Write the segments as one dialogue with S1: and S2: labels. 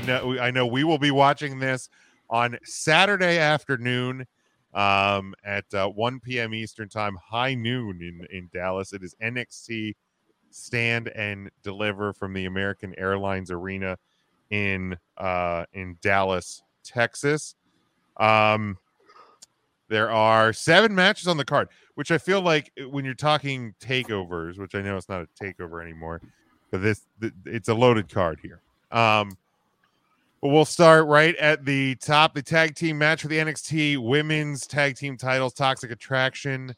S1: I know I know we will be watching this on Saturday afternoon um, at uh, 1 p.m. Eastern time, high noon in in Dallas. It is NXT Stand and Deliver from the American Airlines Arena in uh, in Dallas, Texas. Um, there are seven matches on the card, which I feel like uh, when you're talking takeovers, which I know it's not a takeover anymore, but this th- it's a loaded card here. Um, we'll start right at the top. The tag team match for the NXT Women's Tag Team titles: Toxic Attraction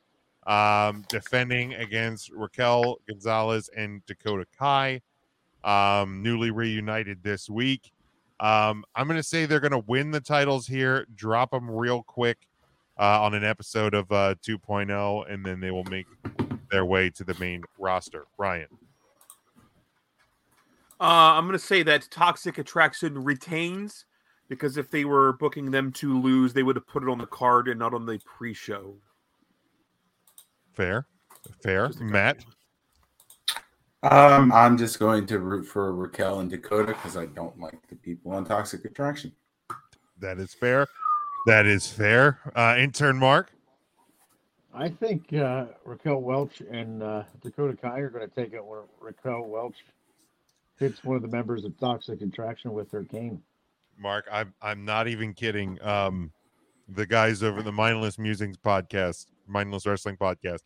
S1: um, defending against Raquel Gonzalez and Dakota Kai, um, newly reunited this week. Um, I'm going to say they're going to win the titles here, drop them real quick uh, on an episode of uh, 2.0, and then they will make their way to the main roster. Ryan.
S2: Uh, I'm going to say that Toxic Attraction retains because if they were booking them to lose, they would have put it on the card and not on the pre-show.
S1: Fair, fair, Matt.
S3: Um, I'm just going to root for Raquel and Dakota because I don't like the people on Toxic Attraction.
S1: That is fair. That is fair. Uh, intern Mark.
S4: I think uh, Raquel Welch and uh, Dakota Kai are going to take it where Raquel Welch hits one of the members of Toxic Attraction with her cane.
S1: Mark, I'm I'm not even kidding. Um, the guys over the Mindless Musings podcast, Mindless Wrestling podcast,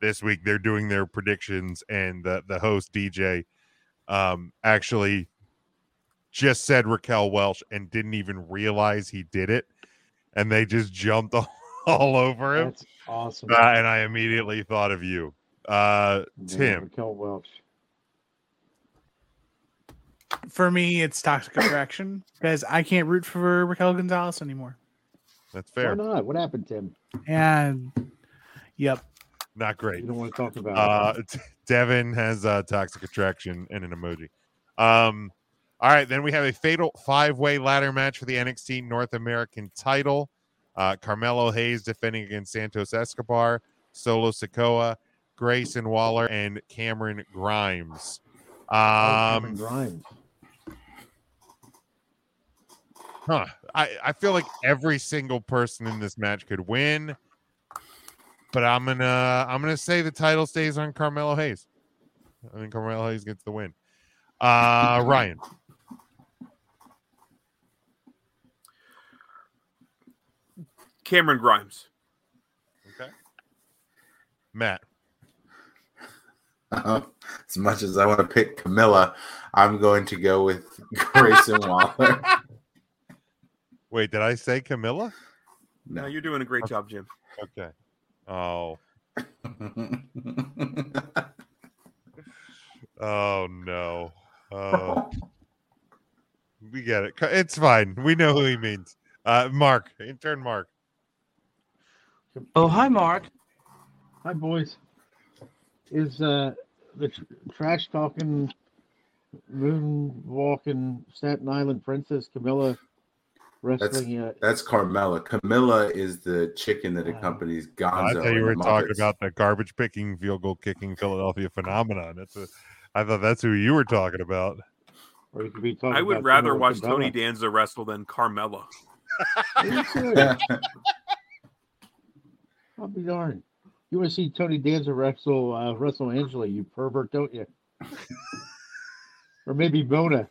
S1: this week they're doing their predictions, and the the host DJ um, actually just said Raquel Welch and didn't even realize he did it, and they just jumped all, all over him.
S4: That's awesome.
S1: Uh, and I immediately thought of you, uh,
S4: Yeah,
S1: Tim.
S4: Raquel Welch.
S5: For me, it's Toxic Attraction because I can't root for Raquel Gonzalez anymore.
S1: That's fair.
S4: Why not? What happened, Tim?
S5: And yep,
S1: Not great.
S4: You don't want to talk about
S1: Uh, t- Devin has uh, toxic attraction and an emoji. Um, all right, then we have a fatal five-way ladder match for the NXT North American title. Uh, Carmelo Hayes defending against Santos Escobar, Solo Sikoa, Grayson Waller, and Cameron Grimes.
S4: Oh, Cameron
S1: Um,
S4: Grimes.
S1: Huh. I, I feel like every single person in this match could win, but I'm gonna I'm gonna say the title stays on Carmelo Hayes. I think Carmelo Hayes gets the win. Uh, Ryan.
S2: Cameron Grimes.
S1: Okay. Matt.
S3: Uh, as much as I want to pick Camilla, I'm going to go with Grayson Waller.
S1: Wait, did I say Camilla?
S2: No,
S3: No.
S2: you're doing a great job, Jim.
S1: Okay. Oh. Oh no. Oh. we get it. It's fine. We know who he means. Uh, Mark. Intern Mark.
S6: Oh, hi, Mark.
S4: Hi, boys. Is uh, the tr- trash talking, moon walking Staten Island princess Camilla wrestling yet?
S3: That's Carmella. Camilla is the chicken that accompanies
S1: I
S3: Gonzo.
S1: thought you were talking about the garbage picking, field goal kicking Philadelphia phenomenon. That's a, I thought that's who you were talking about.
S4: Or you could be talking
S2: I would
S4: about
S2: rather
S4: Camilla
S2: watch
S4: Cabello.
S2: Tony Danza wrestle than Carmella.
S4: I'll be darned. You want to see Tony Danza wrestle uh, wrestle Angela, you pervert, don't you? or maybe Mona,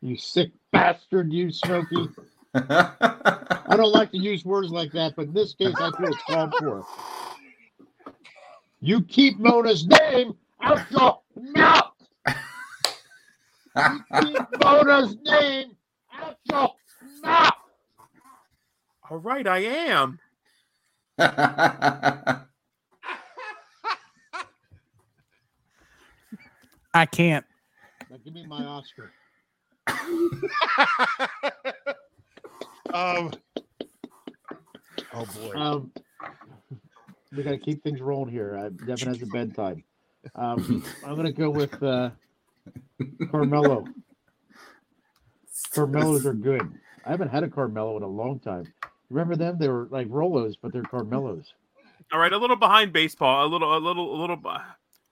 S4: you sick bastard, you Smokey. I don't like to use words like that, but in this case, I feel it's called for. You keep Mona's name out your mouth. You keep Mona's name out your mouth.
S2: All right, I am.
S5: I can't.
S4: Now give me my Oscar.
S1: um. Oh boy.
S4: Um, we got to keep things rolling here. Uh, Devin has a bedtime. Um, I'm going to go with uh, Carmelo. Carmelos are good. I haven't had a Carmelo in a long time. Remember them? They were like Rolos, but they're Carmelos.
S2: All right, a little behind baseball, a little, a little, a little. bu-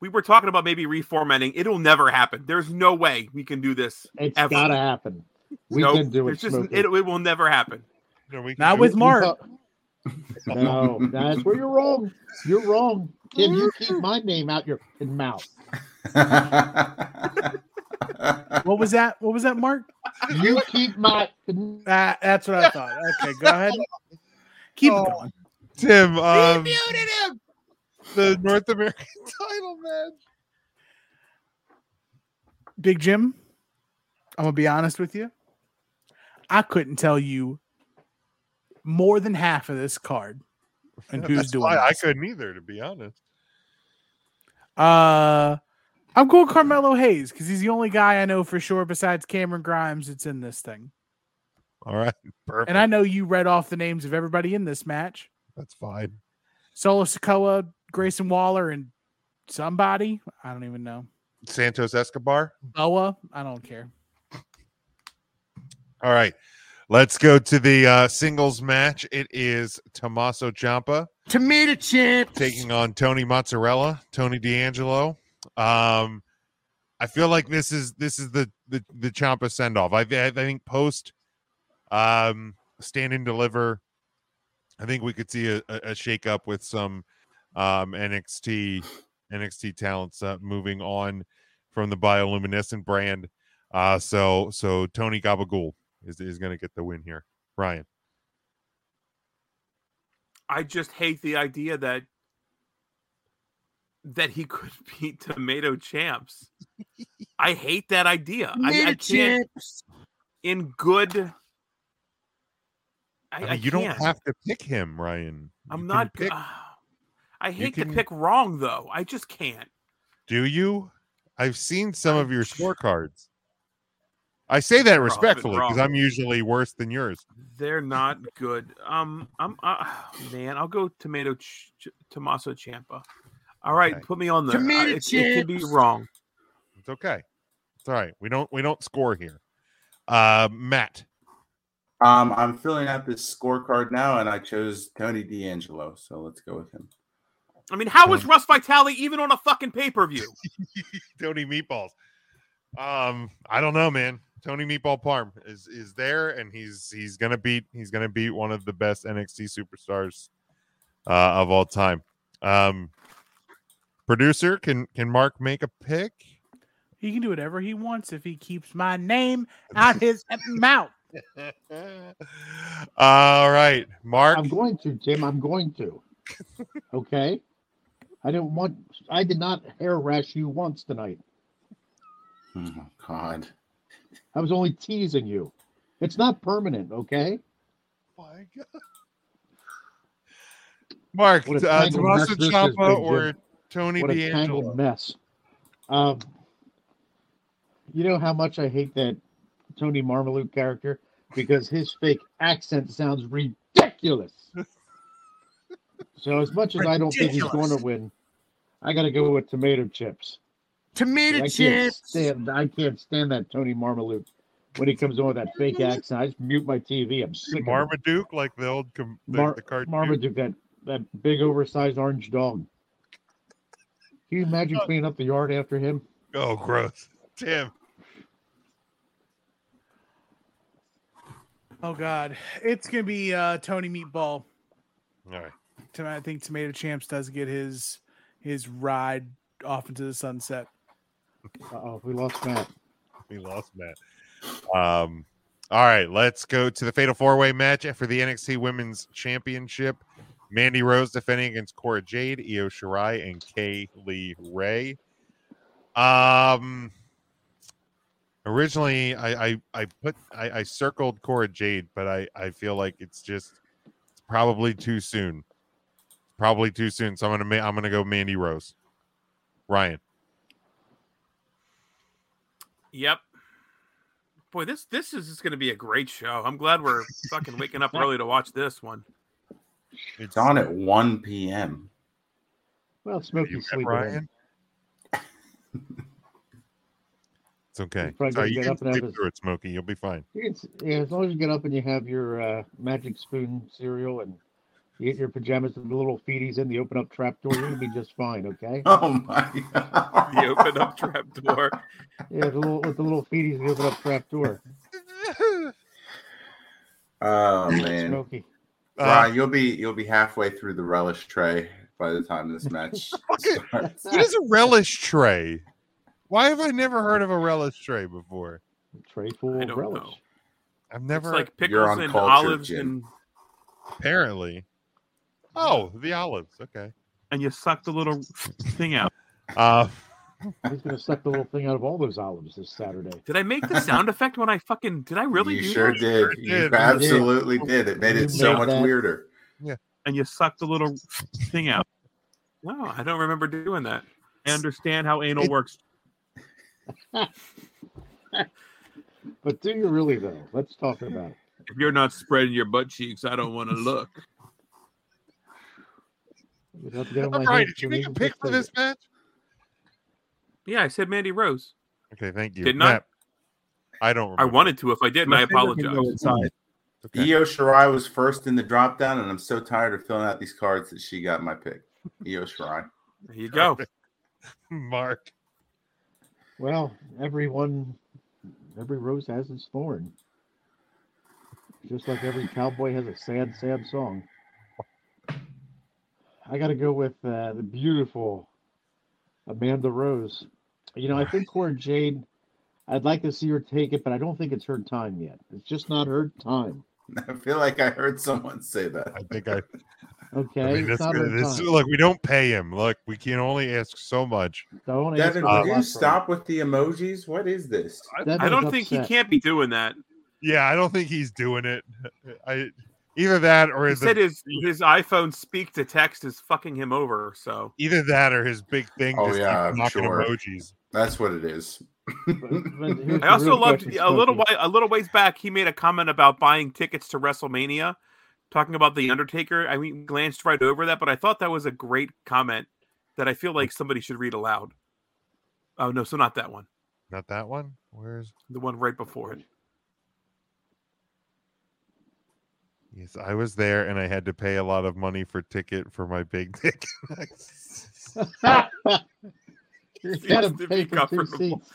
S2: We were talking about maybe reformatting. It'll never happen. There's no way we can do this
S4: It's
S2: ever.
S4: got to happen. We
S2: Nope,
S4: can do it.
S2: it's just, it, it will never happen.
S1: No, we
S5: Not with
S1: it.
S5: Mark.
S4: thought- No, that's where you're wrong. You're wrong. Tim, you keep my name out your mouth.
S5: What was that? What was that, Mark?
S4: You keep my
S5: Ah, that's what I thought. Okay, go ahead. Keep
S1: Oh.
S5: going.
S1: Tim. Um,
S2: muted him.
S1: the North American title match.
S5: Big Jim, I'm gonna be honest with you. I couldn't tell you more than half of this card and who's
S1: That's
S5: doing
S1: I couldn't either, to be honest.
S5: Uh, I'm going Carmelo Hayes because he's the only guy I know for sure besides Cameron Grimes that's in this thing.
S1: All right, perfect.
S5: And I know you read off the names of everybody in this match:
S1: that's fine.
S5: Solo Sikoa, Grayson Waller, and somebody I don't even know.
S1: Santos Escobar.
S5: Boa, I don't care.
S1: All right, let's go to the uh, singles match. It is Tommaso Ciampa
S6: Tomato chips.
S1: taking on Tony Mozzarella, Tony D'Angelo. Um, I feel like this is this is the the the Ciampa send off. I, I think post um stand and deliver. I think we could see a, a, a shake up with some um NXT NXT talents uh, moving on from the bioluminescent brand. Uh so so Tony Gabagool is is going to get the win here. Ryan.
S2: I just hate the idea that that he could beat tomato champs. I hate that idea. I,
S6: Tomato
S2: I can't in good. I,
S1: I mean,
S2: I
S1: you don't
S2: can't.
S1: have to pick him, Ryan.
S2: I'm
S1: You
S2: not.
S1: pick- uh,
S2: I hate
S1: can-
S2: to pick wrong though. I just can't.
S1: Do you? I've seen some of your scorecards. I say that respectfully because. I'm usually worse than yours.
S2: They're not good. Um, I'm uh, man. I'll go tomato ch- ch- Tommaso Ciampa. All right,
S1: Okay.
S2: put me on there.
S6: Tomato
S2: Uh, it, it could be wrong.
S1: It's okay. It's all right. We don't we don't score here. Uh Matt.
S3: Um, I'm filling out this scorecard now, and I chose Tony D'Angelo, so let's go with him.
S2: I mean, how is Russ Vitale even on a fucking pay per view?
S1: Tony Meatballs. Um, I don't know, man. Tony Meatball Parm is is there, and he's he's gonna beat he's gonna beat one of the best NXT superstars uh, of all time. Um, producer, can can Mark make a pick?
S5: He can do whatever he wants if he keeps my name out his mouth.
S1: all right, Mark.
S4: I'm going to, Jim. I'm going to. Okay. I didn't want. I did not hair rash you once tonight.
S3: Oh God.
S4: I was only teasing you. It's not permanent. Okay.
S1: my God. Mark, uh, Tommaso
S4: mess this is,
S1: Ciampa or
S4: Jim.
S1: Tony
S4: what a tangled mess. Um, you know how much I hate that Tony Marmaluke character because his fake accent sounds ridiculous. so as much as I don't think he's going to win, I got to go with tomato chips.
S6: Tomato
S4: I can't
S6: chips.
S4: stand. I can't stand that Tony Marmaluke when he comes on with that fake accent. I just mute my TV. I'm sick of.
S1: Marmaduke, like the old com- the,
S4: Mar-
S1: the cartoon.
S4: Marmaduke, that that big oversized orange dog. Can you imagine cleaning up the yard after him?
S1: Oh, gross. Tim.
S5: Oh God, it's gonna be uh, Tony Meatball.
S1: All right.
S5: Tom- I think Tomato Champs does get his his ride off into the sunset.
S4: Oh, we lost Matt.
S1: We lost Matt. Um, all right, let's go to the fatal four way match for the NXT Women's Championship. Mandy Rose defending against Cora Jade, Io Shirai, and Kay Lee Ray. Um, originally, I I, I put I, I circled Cora Jade, but I I feel like it's just it's probably too soon. Probably too soon. So I'm gonna I'm gonna go Mandy Rose. Ryan.
S2: Yep. Boy, this this is just going to be a great show. I'm glad we're fucking waking up early to watch this one.
S3: It's on at 1 p.m.
S4: Well,
S1: You
S4: Smokey
S1: got. Ryan? It's okay.
S4: He's probably
S1: Sorry, you
S4: get
S1: can
S4: up and have
S1: sleep
S4: his-
S1: through it, Smokey. You'll be fine.
S4: You can, yeah, as long as you get up and you have your uh, magic spoon cereal and you get your pajamas and the little feeties in, the open up trap door, you'll be just fine. Okay.
S3: Oh my God.
S2: The open up trap door.
S4: Yeah, the little with the little feeties, the open up trap door.
S3: Oh man,
S4: Smokey.
S1: Uh,
S3: Ryan, you'll be you'll be halfway through the relish tray by the time this match starts.
S1: what is a relish tray? Why have I never heard of a relish tray before?
S4: Tray full of relish.
S2: know.
S1: I've never
S2: It's
S1: never
S2: like
S3: You're
S2: pickles
S3: on
S2: and olives
S3: Jim.
S2: and
S1: apparently. Oh, the olives. Okay.
S2: and you suck the little thing out.
S1: Uh,
S4: He's gonna suck the little thing out of all those olives this Saturday.
S2: Did I make the sound effect when I fucking did I really
S3: you
S2: do
S3: sure
S2: that?
S3: did. You
S1: did.
S3: absolutely did. It made
S4: You
S3: it so much
S4: that.
S3: weirder. Yeah.
S2: And you suck the little thing out. No, I don't remember doing that. I understand how anal
S1: It-
S2: works.
S4: But do you really though? Let's talk about it.
S2: If you're not spreading your butt cheeks, I don't want to look.
S4: You'd have to get on
S1: all
S4: my
S1: right.
S4: head
S1: Did you make a pick for this match?
S2: Yeah, I said Mandy Rose.
S1: Okay, thank you.
S2: Didn't I?
S1: Don't.
S2: I wanted to. If I did, and I
S6: My favorite can go
S2: apologize.
S6: inside.
S1: Okay.
S3: Io Shirai was first in the drop down, and I'm so tired of filling out these cards that she got my pick. Io Shirai.
S2: There you go.
S1: Mark.
S4: Well, everyone, every rose has its thorn. Just like every cowboy has a sad, sad song. I got to go with uh, the beautiful Amanda Rose. You know, I think Cora Jade. I'd like to see her take it, but I don't think it's her time yet. It's just not her time.
S3: I feel like I heard someone say that.
S1: I think I.
S4: Okay,
S1: I mean,
S4: it's
S1: that's
S4: not
S1: good. This,
S4: time.
S1: look, we don't pay him. Look, we can only ask so much.
S4: Don't ask
S3: Devin,
S4: her
S3: will you stop with the emojis? What is this?
S4: Devin's
S2: I don't think he can't be doing that.
S1: Yeah, I don't think he's doing it. I either that or
S2: He
S1: the,
S2: said his his iPhone speak to text is fucking him over. So
S1: either that or his big thing.
S3: Oh, yeah, I'm
S1: knocking
S3: sure.
S1: emojis.
S3: That's what it is.
S4: But- but here's
S2: I also
S4: real
S2: loved
S4: question,
S2: a little
S4: Smokey.
S2: while, a little ways back. He made a comment about buying tickets to WrestleMania, talking about the Undertaker. I mean, glanced right over that, but I thought that was a great comment that I feel like somebody should read aloud. Oh no, so not that one.
S1: Not that one. Where's
S2: The one right before it.
S1: Yes? I was there and I had to pay a lot of money for ticket for my big dick.
S4: you gotta
S2: to
S4: pay
S2: be
S4: for two seats.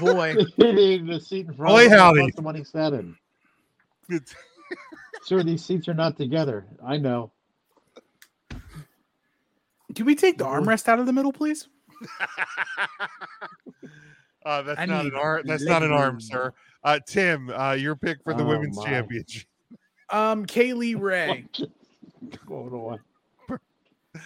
S5: Boy,
S4: He needed the seat in front.
S1: Boy,
S4: of him,
S1: howdy.
S4: plus The money sat in. Sir, these seats are not together. I know.
S5: can we take the armrest out of the middle, please?
S1: uh, that's
S5: I
S1: not an arm. That's not an arm, sir. Uh, Tim, uh, your pick for the
S4: Oh,
S1: women's
S4: my.
S1: championship.
S5: Um, Kay Lee
S4: Ray. Going on?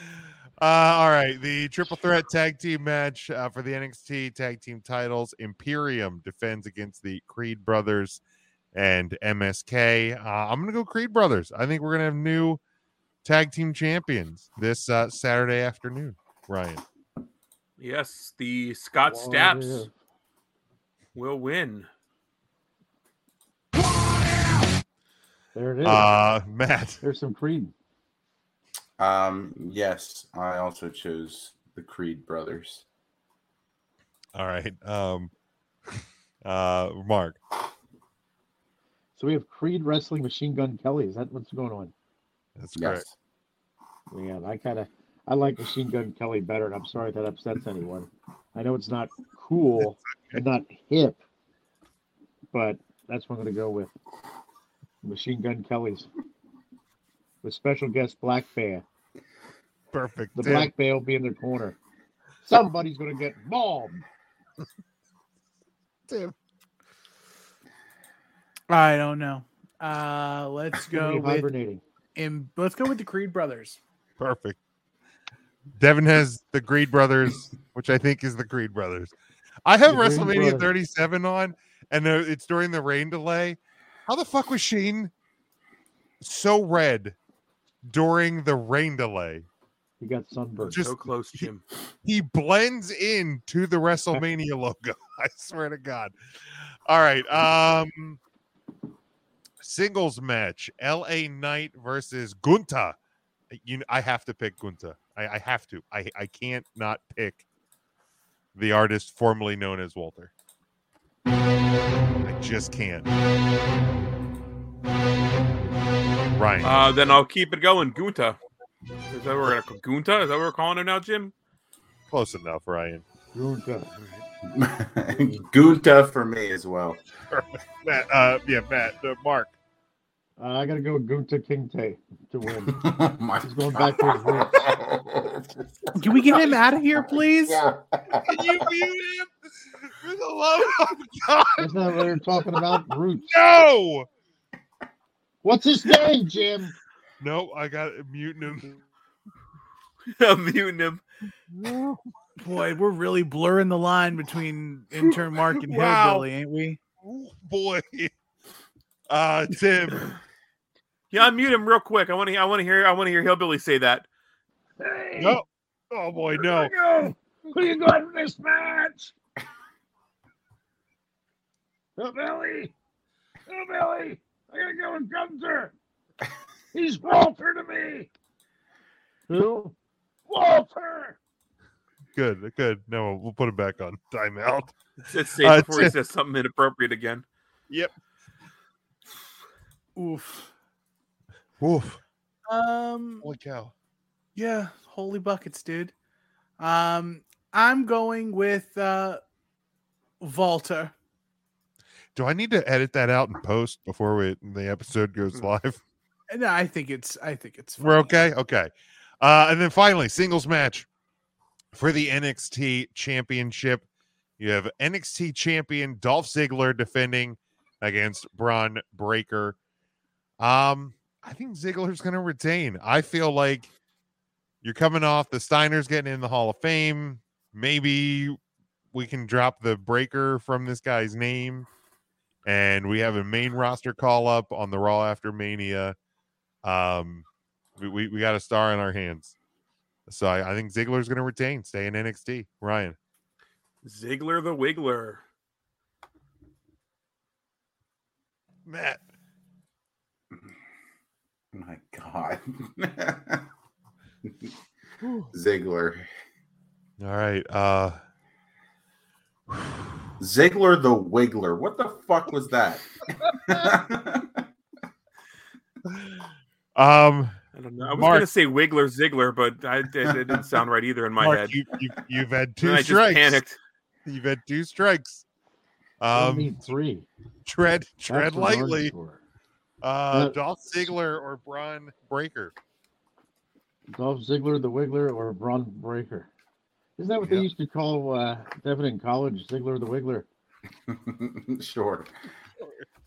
S1: Uh, all right, the triple threat tag team match uh, for the NXT tag team titles. Imperium defends against the Creed brothers and MSK. Uh, I'm gonna go Creed brothers. I think we're gonna have new tag team champions this uh, Saturday afternoon. Ryan,
S2: Yes, the Scott
S4: What
S2: Staps
S4: is-
S2: will win.
S4: There it is.
S1: uh, Matt,
S4: There's some Creed.
S3: Um, yes, I also chose the Creed brothers.
S1: all right, um, uh, Mark,
S4: So we have Creed wrestling Machine Gun Kelly. Is that what's going on?
S1: that's correct.
S3: Yes.
S4: Yeah, I kind of I like Machine Gun Kelly better, and I'm sorry if that upsets anyone. I know it's not cool and not hip, but that's what I'm going to go with. Machine Gun Kelly's with special guest Black Bear.
S1: Perfect.
S4: The
S1: Tim.
S4: Black Bear will be in their corner. Somebody's going to get bombed.
S1: Tim.
S5: I don't know. Uh, let's go
S4: be
S5: with
S4: hibernating.
S5: in, let's go with the Creed brothers.
S1: Perfect. Devin has the Creed brothers, which I think is the Creed brothers. I have
S4: The
S1: WrestleMania
S4: brothers.
S1: 37 on, and uh, it's during the rain delay. How the fuck was Sheen so red during the rain delay?
S4: He got sunburned.
S1: Just
S2: so close, Jim.
S1: he blends in to the WrestleMania logo. I swear to God. All right. Um singles match. LA Knight versus Gunta. You I have to pick Gunta. I, I have to. I, I can't not pick the artist formerly known as Walter. I just can't. Ryan.
S2: Uh, then I'll keep it going. Gunta. Is that what we're gonna Gunta? Is that what we're calling him now, Jim?
S1: Close enough, Ryan.
S4: Gunta.
S3: Gunta for me as well.
S1: Matt, uh, yeah, Matt, uh, Mark.
S4: Uh, I got to go with Gunta Kingte to win.
S3: Oh my
S4: He's going back to his
S3: roots.
S5: Can we get him out of here, please?
S1: Can you mute him? For the love of God,
S4: That's not what we're talking about. Roots.
S1: no!
S4: What's his name, Jim?
S1: No, I got muting him.
S2: I'm muting him.
S5: Boy, we're really blurring the line between intern Mark and
S1: Wow.
S5: Hillbilly, ain't we?
S1: Ooh, boy. Uh, Tim.
S2: Yeah, unmute him real quick. I want to. I want to hear. I want to hear Hillbilly say that.
S1: No. Oh boy, no.
S4: go. Who you going for this match? Billy. Oh, Billy. I gotta go with Gunter. He's Walter to me. Who? Walter.
S1: Good, good. No, we'll put him back on timeout.
S2: It's safe
S1: Uh,
S2: before he says something inappropriate again.
S1: Yep.
S5: Oof.
S1: Oof.
S5: Um,
S1: Holy cow.
S5: yeah, holy buckets, dude. Um, I'm going with uh Volta.
S1: Do I need to edit that out and post before we, the episode goes live?
S5: No, I think it's I think it's
S1: We're okay. Okay. Uh, and then finally, singles match for the NXT Championship. You have NXT champion Dolph Ziggler defending against Bron Breakker. Um, I think Ziggler's going to retain. I feel like you're coming off the Steiners getting in the Hall of Fame. Maybe we can drop the breaker from this guy's name, and we have a main roster call up on the Raw after Mania. Um, we, we, we got a star in our hands. So I, I think Ziggler's going to retain, stay in NXT. Ryan.
S2: Ziggler the Wiggler.
S1: Matt.
S3: My God. Ziggler.
S1: All right. Uh
S3: Ziggler the Wiggler. What the fuck was that?
S1: um
S2: I don't know. I was
S1: Mark.
S2: gonna say Wiggler Ziggler, but I, it, it didn't sound right either in my
S1: Mark,
S2: head.
S1: you, you, you've had
S2: And
S1: two
S2: I just
S1: strikes.
S2: panicked.
S1: You've had two strikes.
S4: I
S1: Um
S4: need three.
S1: tread tread
S4: what
S1: lightly. Uh
S4: Uh,
S1: Dolph Ziggler or Bron Breakker.
S4: Dolph Ziggler, the Wiggler, or Bron Breakker. Isn't that what
S1: Yeah.
S4: they used to call uh, Devin in college? Ziggler, the Wiggler.
S3: sure.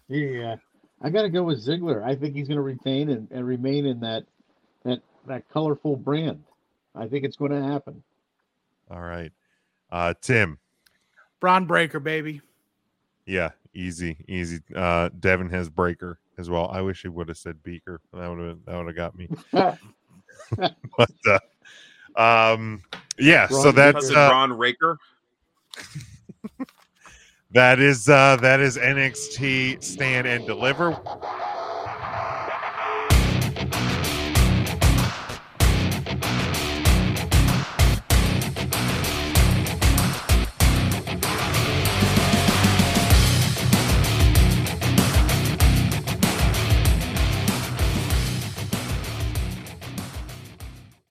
S4: Yeah, I got to go with Ziggler. I think he's going to retain and, and remain in that that that colorful brand. I think it's going to happen.
S1: All right. Uh Tim.
S5: Bron Breakker, baby.
S1: Yeah, easy, easy. Uh Devin has Breaker as well. I wish he would have said Beaker. That would have that would have got me. but uh, um yeah, so that's uh,
S2: Braun Raker.
S1: That is uh that is NXT stand and deliver.